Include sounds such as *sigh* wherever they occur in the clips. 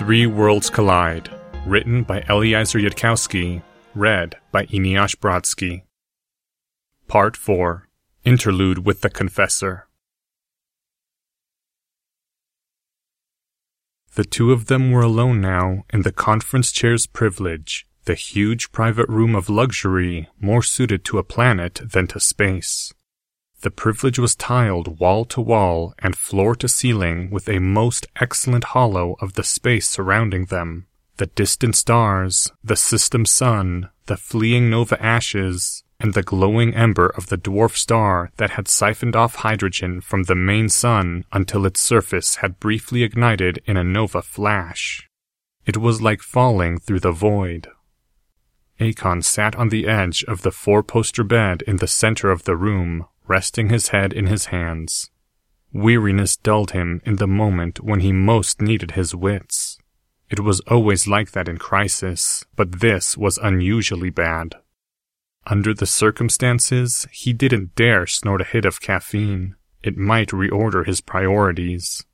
Three Worlds Collide, written by Eliezer Yudkowsky, read by Eneasz Brodsky. Part 4 Interlude with the Confessor. The two of them were alone now in the conference chair's privilege, the huge private room of luxury more suited to a planet than to space. The privilege was tiled wall to wall and floor to ceiling with a most excellent hollow of the space surrounding them. The distant stars, the system sun, the fleeing nova ashes, and the glowing ember of the dwarf star that had siphoned off hydrogen from the main sun until its surface had briefly ignited in a nova flash. It was like falling through the void. Akon sat on the edge of the four poster bed in the center of the room, resting his head in his hands. Weariness dulled him in the moment when he most needed his wits. It was always like that in crisis, but this was unusually bad. Under the circumstances, he didn't dare snort a hit of caffeine. It might reorder his priorities.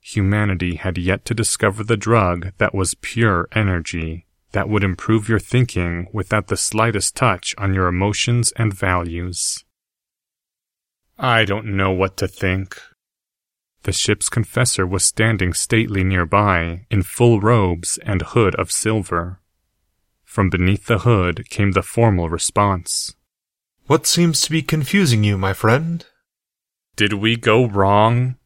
Humanity had yet to discover the drug that was pure energy, that would improve your thinking without the slightest touch on your emotions and values. I don't know what to think. The ship's confessor was standing stately nearby, in full robes and hood of silver. From beneath the hood came the formal response. What seems to be confusing you, my friend? Did we go wrong?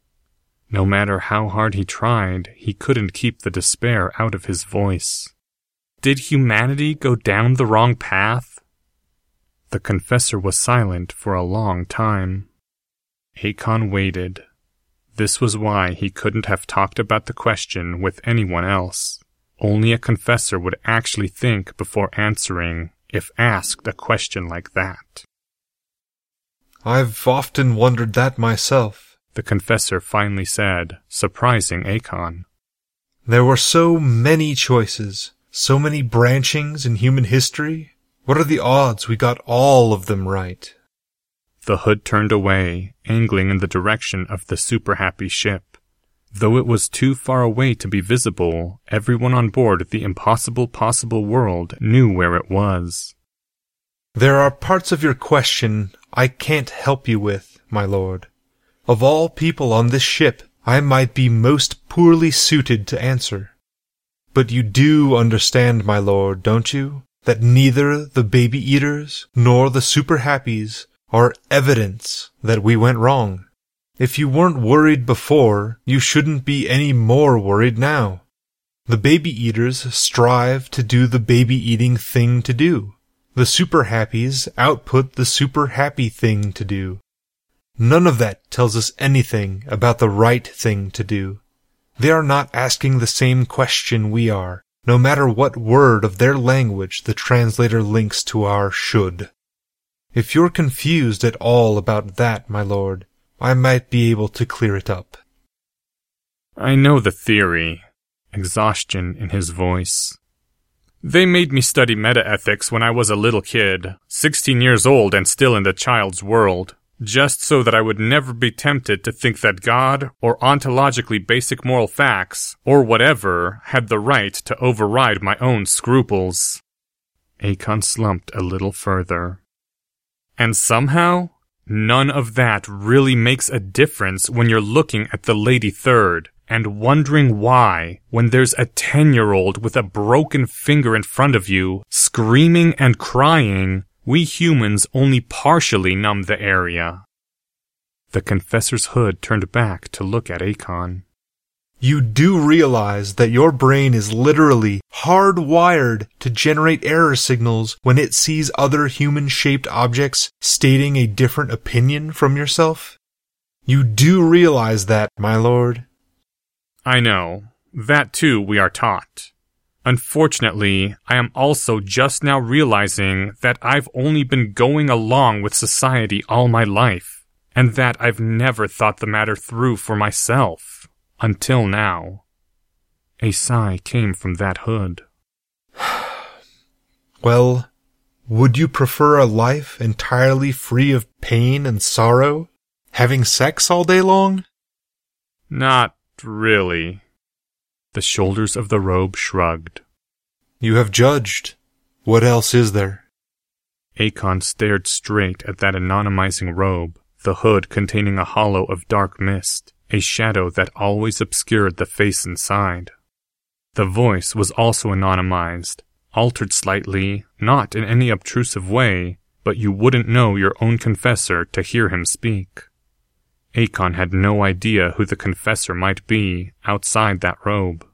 No matter how hard he tried, he couldn't keep the despair out of his voice. Did humanity go down the wrong path? The confessor was silent for a long time. Akon waited. This was why he couldn't have talked about the question with anyone else. Only a confessor would actually think before answering if asked a question like that. I've often wondered that myself, the confessor finally said, surprising Akon. There were so many choices, so many branchings in human history. What are the odds we got all of them right? The hood turned away, angling in the direction of the super happy ship. Though it was too far away to be visible, everyone on board the impossible possible world knew where it was. There are parts of your question I can't help you with, my lord. Of all people on this ship, I might be most poorly suited to answer. But you do understand, my lord, don't you? That neither the baby eaters nor the super happies are evidence that we went wrong. If you weren't worried before, you shouldn't be any more worried now. The baby eaters strive to do the baby eating thing to do. The super happies output the super happy thing to do. None of that tells us anything about the right thing to do. They are not asking the same question we are, no matter what word of their language the translator links to our should. If you're confused at all about that, my lord, I might be able to clear it up. I know the theory. Exhaustion in his voice. They made me study metaethics when I was a little kid, 16 years old and still in the child's world, just so that I would never be tempted to think that God, or ontologically basic moral facts, or whatever, had the right to override my own scruples. Akon slumped a little further. And somehow, none of that really makes a difference when you're looking at the Lady Third and wondering why, when there's a 10 year old with a broken finger in front of you, screaming and crying, we humans only partially numb the area. The confessor's hood turned back to look at Akon. You do realize that your brain is literally hardwired to generate error signals when it sees other human shaped objects stating a different opinion from yourself? You do realize that, my lord. I know. That too we are taught. Unfortunately, I am also just now realizing that I've only been going along with society all my life, and that I've never thought the matter through for myself. Until now. A sigh came from that hood. *sighs* well, would you prefer a life entirely free of pain and sorrow? Having sex all day long? Not really. The shoulders of the robe shrugged. You have judged. What else is there? Akon stared straight at that anonymizing robe, the hood containing a hollow of dark mist, a shadow that always obscured the face inside. The voice was also anonymized, altered slightly, not in any obtrusive way, but you wouldn't know your own confessor to hear him speak. Akon had no idea who the confessor might be outside that robe.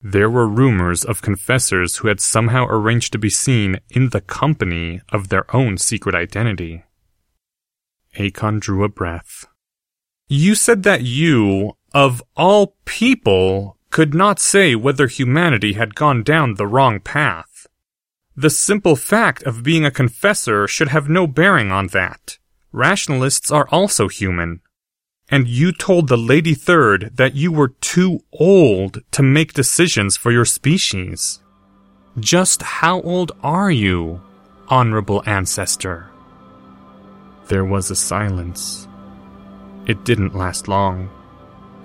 There were rumors of confessors who had somehow arranged to be seen in the company of their own secret identity. Akon drew a breath. You said that you, of all people, could not say whether humanity had gone down the wrong path. The simple fact of being a confessor should have no bearing on that. Rationalists are also human and you told the Lady Third that you were too old to make decisions for your species. Just how old are you, honorable ancestor? There was a silence. It didn't last long,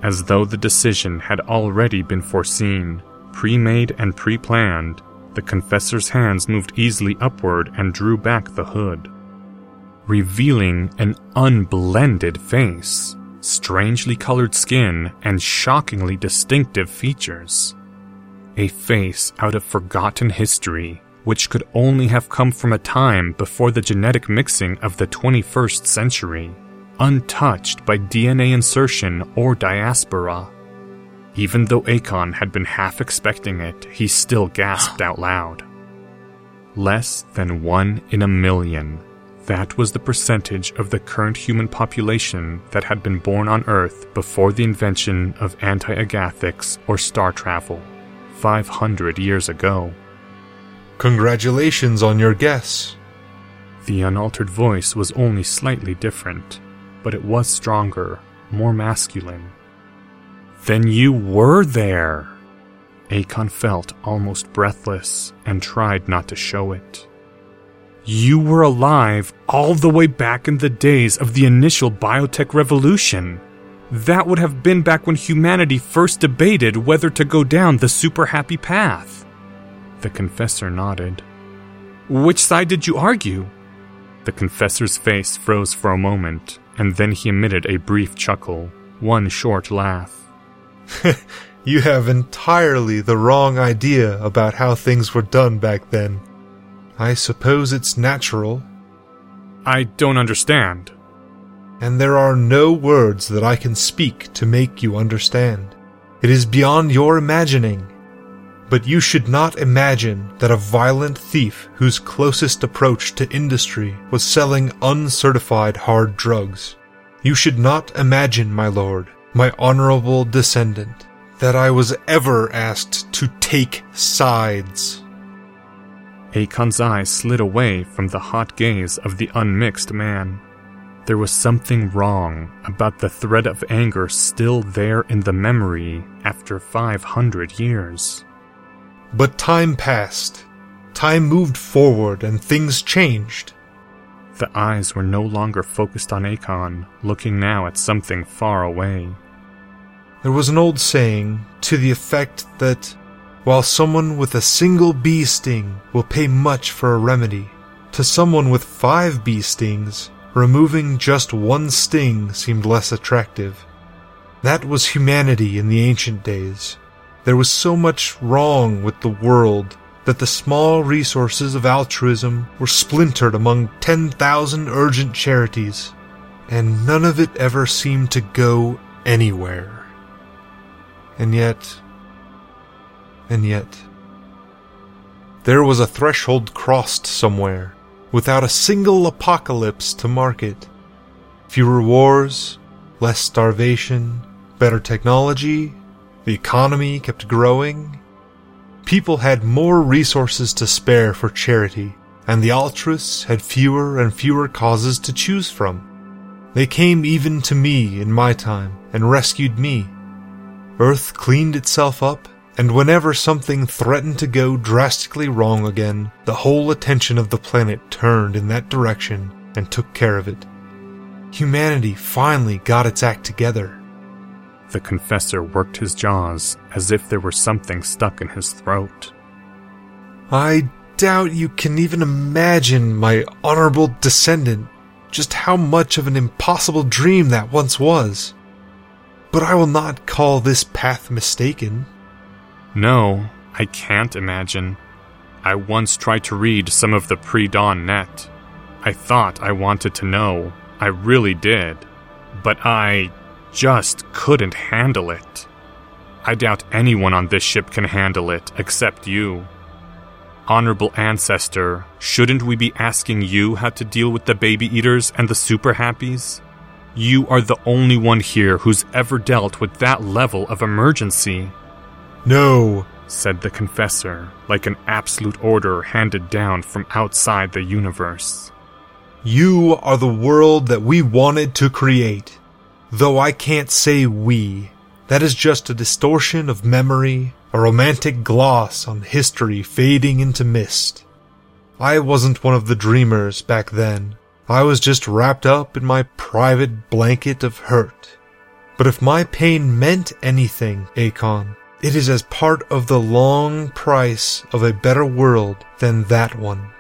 as though the decision had already been foreseen, pre made and pre planned. The confessor's hands moved easily upward and drew back the hood, revealing an unblended face strangely colored skin, and shockingly distinctive features. A face out of forgotten history, which could only have come from a time before the genetic mixing of the 21st century, untouched by DNA insertion or diaspora. Even though Akon had been half expecting it, he still gasped out loud. Less than one in a million that was the percentage of the current human population that had been born on Earth before the invention of anti agathics or star travel, 500 years ago. Congratulations on your guess. The unaltered voice was only slightly different, but it was stronger, more masculine. Then you were there! Akon felt almost breathless and tried not to show it. You were alive all the way back in the days of the initial biotech revolution. That would have been back when humanity first debated whether to go down the super happy path. The confessor nodded. Which side did you argue? The confessor's face froze for a moment, and then he emitted a brief chuckle, one short laugh. *laughs* you have entirely the wrong idea about how things were done back then. I suppose it's natural. I don't understand. And there are no words that I can speak to make you understand. It is beyond your imagining. But you should not imagine that a violent thief whose closest approach to industry was selling uncertified hard drugs. You should not imagine, my lord, my honorable descendant, that I was ever asked to take sides. Akon's eyes slid away from the hot gaze of the unmixed man. There was something wrong about the thread of anger still there in the memory after 500 years. But time passed. Time moved forward and things changed. The eyes were no longer focused on Akon, looking now at something far away. There was an old saying to the effect that while someone with a single bee sting will pay much for a remedy, to someone with five bee stings, removing just one sting seemed less attractive. That was humanity in the ancient days. There was so much wrong with the world that the small resources of altruism were splintered among 10,000 urgent charities, and none of it ever seemed to go anywhere. And yet, and yet, there was a threshold crossed somewhere, without a single apocalypse to mark it. Fewer wars, less starvation, better technology, the economy kept growing. People had more resources to spare for charity, and the altruists had fewer and fewer causes to choose from. They came even to me in my time and rescued me. Earth cleaned itself up and whenever something threatened to go drastically wrong again, the whole attention of the planet turned in that direction and took care of it. Humanity finally got its act together. The confessor worked his jaws as if there were something stuck in his throat. I doubt you can even imagine, my honorable descendant, just how much of an impossible dream that once was. But I will not call this path mistaken. No, I can't imagine. I once tried to read some of the pre dawn net. I thought I wanted to know. I really did. But I just couldn't handle it. I doubt anyone on this ship can handle it except you. Honorable ancestor, shouldn't we be asking you how to deal with the baby eaters and the super happies? You are the only one here who's ever dealt with that level of emergency. No, said the confessor, like an absolute order handed down from outside the universe. You are the world that we wanted to create. Though I can't say we. That is just a distortion of memory, a romantic gloss on history fading into mist. I wasn't one of the dreamers back then. I was just wrapped up in my private blanket of hurt. But if my pain meant anything, Akon, it is as part of the long price of a better world than that one.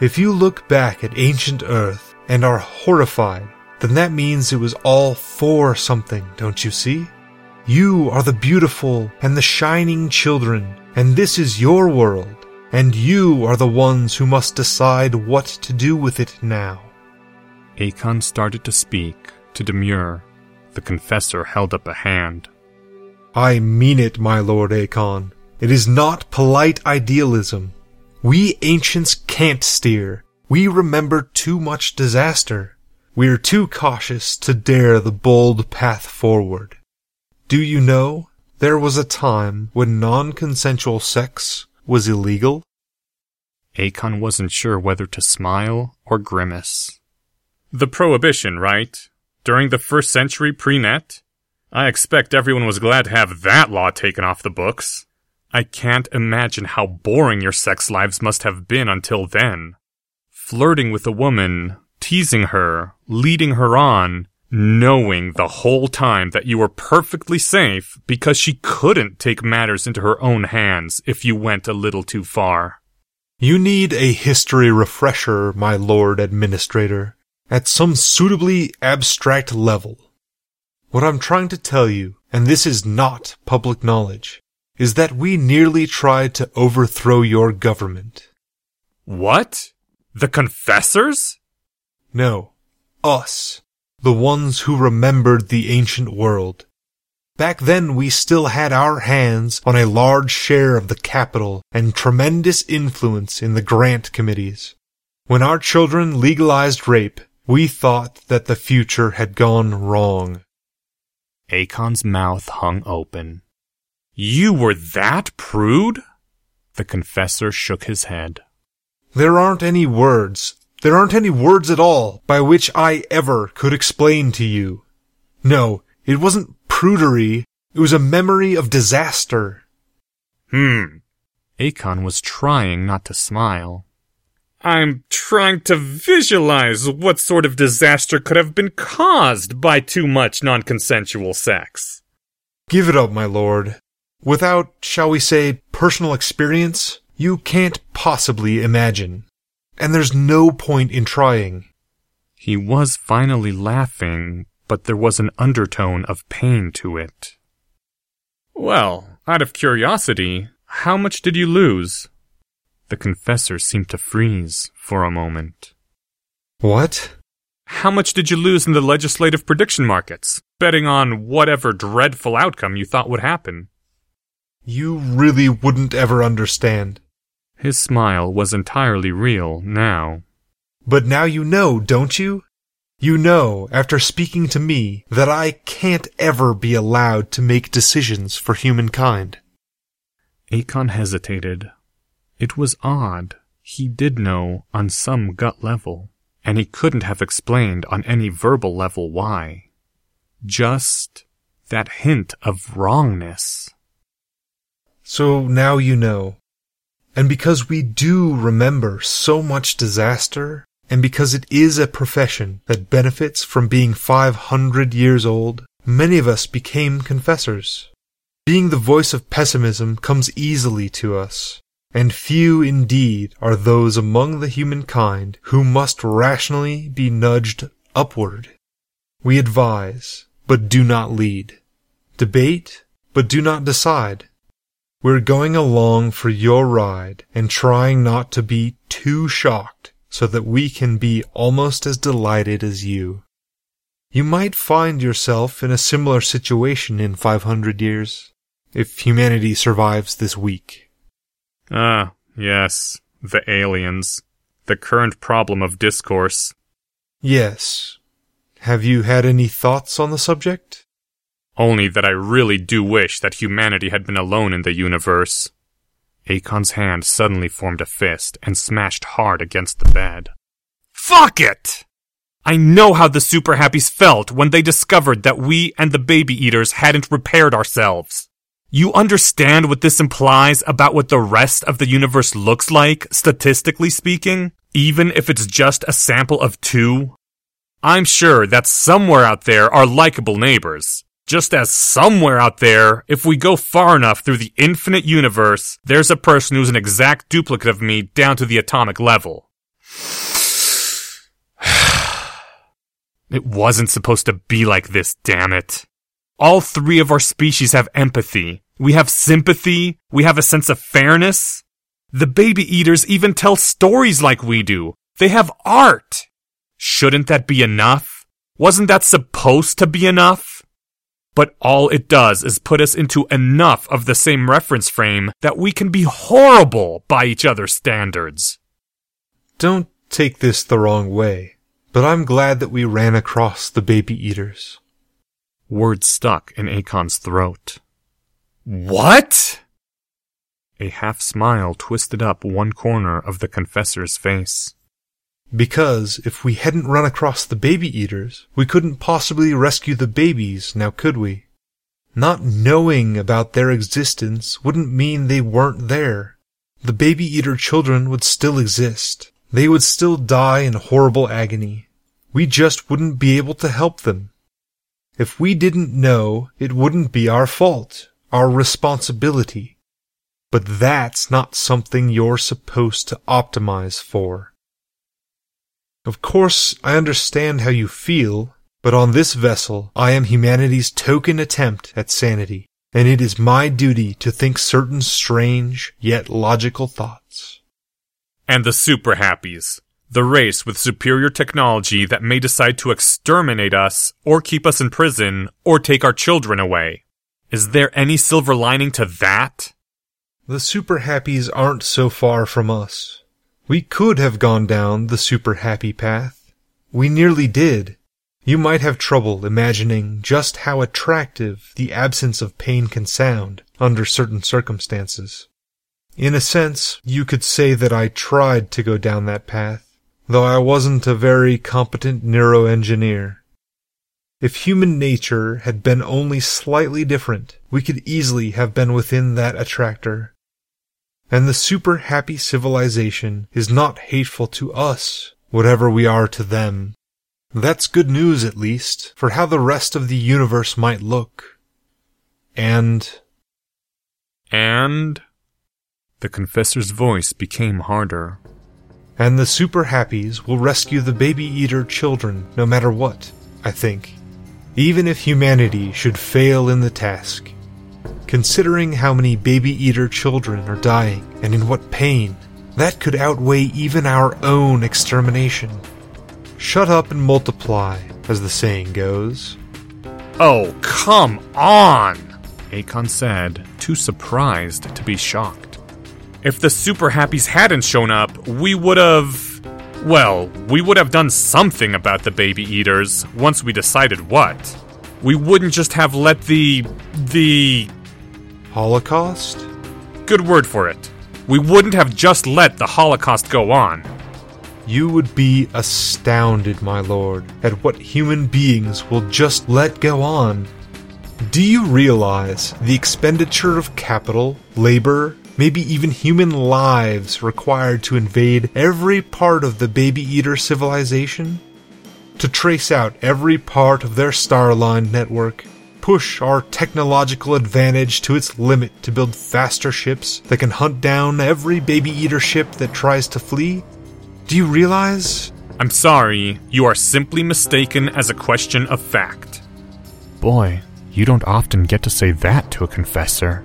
If you look back at ancient Earth and are horrified, then that means it was all for something, don't you see? You are the beautiful and the shining children, and this is your world, and you are the ones who must decide what to do with it now. Akon started to speak, to demur. The confessor held up a hand. I mean it, my lord Akon. It is not polite idealism. We ancients can't steer. We remember too much disaster. We're too cautious to dare the bold path forward. Do you know, there was a time when non-consensual sex was illegal? Akon wasn't sure whether to smile or grimace. The prohibition, right? During the first century pre-net? I expect everyone was glad to have that law taken off the books. I can't imagine how boring your sex lives must have been until then. Flirting with a woman, teasing her, leading her on, knowing the whole time that you were perfectly safe because she couldn't take matters into her own hands if you went a little too far. You need a history refresher, my lord administrator, at some suitably abstract level. What I'm trying to tell you, and this is not public knowledge, is that we nearly tried to overthrow your government. What? The confessors? No. Us. The ones who remembered the ancient world. Back then we still had our hands on a large share of the capital and tremendous influence in the grant committees. When our children legalized rape, we thought that the future had gone wrong. Akon's mouth hung open. You were that prude? The confessor shook his head. There aren't any words. There aren't any words at all by which I ever could explain to you. No, it wasn't prudery. It was a memory of disaster. Hmm. Akon was trying not to smile. I'm trying to visualize what sort of disaster could have been caused by too much non-consensual sex. Give it up, my lord. Without, shall we say, personal experience, you can't possibly imagine. And there's no point in trying. He was finally laughing, but there was an undertone of pain to it. Well, out of curiosity, how much did you lose? The confessor seemed to freeze for a moment. What? How much did you lose in the legislative prediction markets, betting on whatever dreadful outcome you thought would happen? You really wouldn't ever understand. His smile was entirely real now. But now you know, don't you? You know, after speaking to me, that I can't ever be allowed to make decisions for humankind. Akon hesitated, it was odd. He did know on some gut level, and he couldn't have explained on any verbal level why. Just that hint of wrongness. So now you know. And because we do remember so much disaster, and because it is a profession that benefits from being 500 years old, many of us became confessors. Being the voice of pessimism comes easily to us, and few indeed are those among the humankind who must rationally be nudged upward. We advise, but do not lead. Debate, but do not decide. We're going along for your ride and trying not to be too shocked so that we can be almost as delighted as you. You might find yourself in a similar situation in 500 years, if humanity survives this week. Ah, yes, the aliens. The current problem of discourse. Yes. Have you had any thoughts on the subject? Only that I really do wish that humanity had been alone in the universe. Akon's hand suddenly formed a fist and smashed hard against the bed. Fuck it! I know how the Super Happies felt when they discovered that we and the Baby Eaters hadn't repaired ourselves. You understand what this implies about what the rest of the universe looks like, statistically speaking? Even if it's just a sample of two? I'm sure that somewhere out there are likable neighbors. Just as somewhere out there, if we go far enough through the infinite universe, there's a person who's an exact duplicate of me down to the atomic level. *sighs* it wasn't supposed to be like this, damn it. All three of our species have empathy. We have sympathy. We have a sense of fairness. The baby eaters even tell stories like we do. They have art. Shouldn't that be enough? Wasn't that supposed to be enough? But all it does is put us into enough of the same reference frame that we can be horrible by each other's standards. Don't take this the wrong way, but I'm glad that we ran across the baby eaters. Words stuck in Akon's throat. What? A half smile twisted up one corner of the confessor's face. Because if we hadn't run across the baby eaters, we couldn't possibly rescue the babies, now could we? Not knowing about their existence wouldn't mean they weren't there. The baby eater children would still exist. They would still die in horrible agony. We just wouldn't be able to help them. If we didn't know, it wouldn't be our fault, our responsibility. But that's not something you're supposed to optimize for. Of course, I understand how you feel, but on this vessel I am humanity's token attempt at sanity, and it is my duty to think certain strange yet logical thoughts. And the super happies. The race with superior technology that may decide to exterminate us, or keep us in prison, or take our children away. Is there any silver lining to that? The super happies aren't so far from us. We could have gone down the super happy path. We nearly did. You might have trouble imagining just how attractive the absence of pain can sound under certain circumstances. In a sense, you could say that I tried to go down that path, though I wasn't a very competent neuroengineer. If human nature had been only slightly different, we could easily have been within that attractor and the super happy civilization is not hateful to us, whatever we are to them. That's good news, at least, for how the rest of the universe might look. And. And. The confessor's voice became harder. And the super happies will rescue the baby eater children no matter what, I think. Even if humanity should fail in the task. Considering how many baby eater children are dying and in what pain, that could outweigh even our own extermination. Shut up and multiply, as the saying goes. Oh, come on! Akon said, too surprised to be shocked. If the Super Happies hadn't shown up, we would have. Well, we would have done something about the baby eaters once we decided what. We wouldn't just have let the. the. Holocaust? Good word for it. We wouldn't have just let the Holocaust go on. You would be astounded, my lord, at what human beings will just let go on. Do you realize the expenditure of capital, labor, maybe even human lives required to invade every part of the baby eater civilization? To trace out every part of their starline network, push our technological advantage to its limit to build faster ships that can hunt down every baby eater ship that tries to flee? Do you realize? I'm sorry, you are simply mistaken as a question of fact. Boy, you don't often get to say that to a confessor.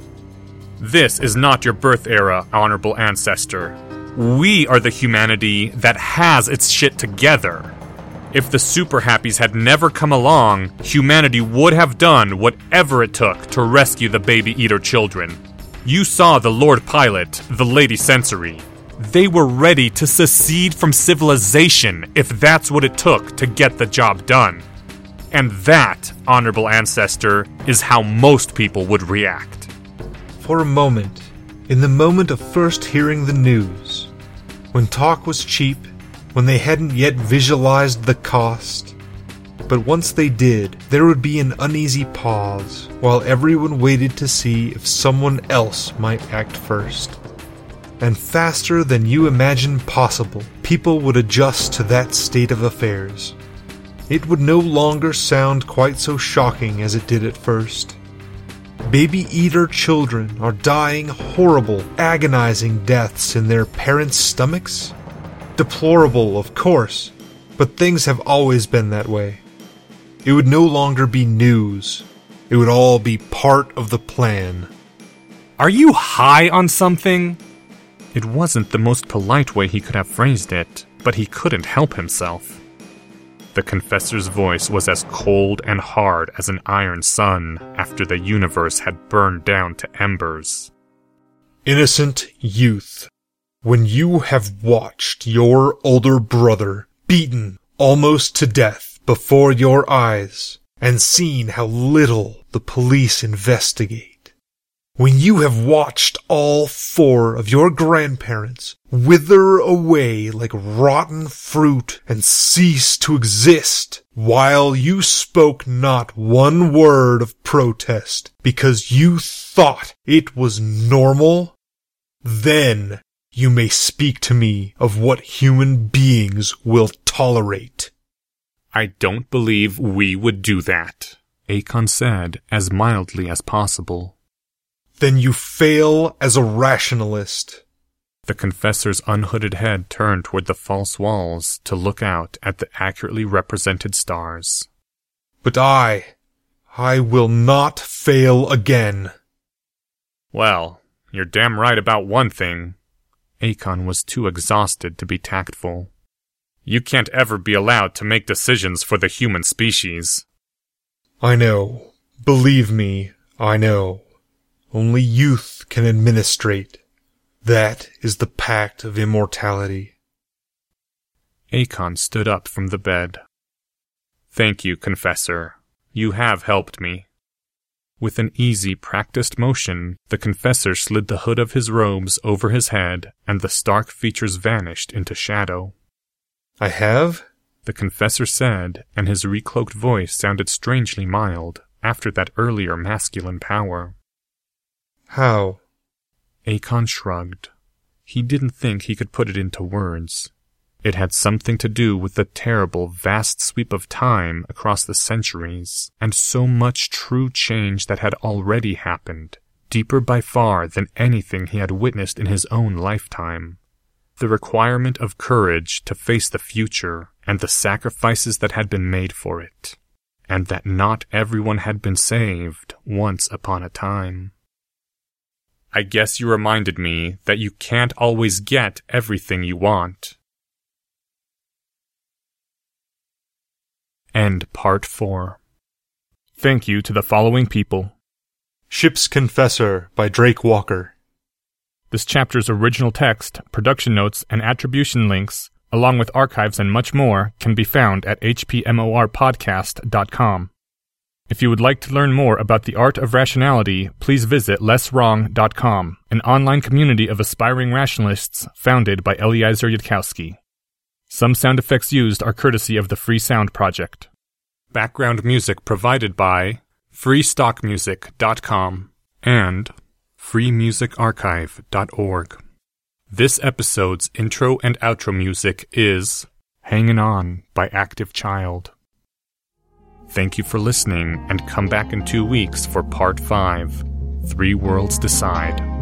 This is not your birth era, honorable ancestor. We are the humanity that has its shit together. If the super happies had never come along, humanity would have done whatever it took to rescue the baby eater children. You saw the Lord Pilot, the Lady Sensory. They were ready to secede from civilization if that's what it took to get the job done. And that, honorable ancestor, is how most people would react. For a moment, in the moment of first hearing the news, when talk was cheap when they hadn't yet visualized the cost. But once they did, there would be an uneasy pause while everyone waited to see if someone else might act first. And faster than you imagine possible, people would adjust to that state of affairs. It would no longer sound quite so shocking as it did at first. Baby eater children are dying horrible, agonizing deaths in their parents' stomachs Deplorable, of course, but things have always been that way. It would no longer be news. It would all be part of the plan. Are you high on something? It wasn't the most polite way he could have phrased it, but he couldn't help himself. The confessor's voice was as cold and hard as an iron sun after the universe had burned down to embers. Innocent youth, when you have watched your older brother beaten almost to death before your eyes and seen how little the police investigate. When you have watched all four of your grandparents wither away like rotten fruit and cease to exist while you spoke not one word of protest because you thought it was normal, then you may speak to me of what human beings will tolerate. I don't believe we would do that, Akon said as mildly as possible. Then you fail as a rationalist. The confessor's unhooded head turned toward the false walls to look out at the accurately represented stars. But I, I will not fail again. Well, you're damn right about one thing, Akon was too exhausted to be tactful. You can't ever be allowed to make decisions for the human species. I know. Believe me, I know. Only youth can administrate. That is the pact of immortality. Akon stood up from the bed. Thank you, Confessor. You have helped me. With an easy, practiced motion, the confessor slid the hood of his robes over his head, and the stark features vanished into shadow. I have? The confessor said, and his recloaked voice sounded strangely mild, after that earlier masculine power. How? Akon shrugged. He didn't think he could put it into words. It had something to do with the terrible, vast sweep of time across the centuries, and so much true change that had already happened, deeper by far than anything he had witnessed in his own lifetime. The requirement of courage to face the future, and the sacrifices that had been made for it, and that not everyone had been saved once upon a time. I guess you reminded me that you can't always get everything you want. End Part 4. Thank you to the following people Ship's Confessor by Drake Walker. This chapter's original text, production notes, and attribution links, along with archives and much more, can be found at hpmorpodcast.com. If you would like to learn more about the art of rationality, please visit lesswrong.com, an online community of aspiring rationalists founded by Eliezer Yudkowsky. Some sound effects used are courtesy of the Free Sound Project. Background music provided by freestockmusic.com and freemusicarchive.org. This episode's intro and outro music is Hangin' On by Active Child. Thank you for listening, and come back in two weeks for part 5 Three Worlds Decide.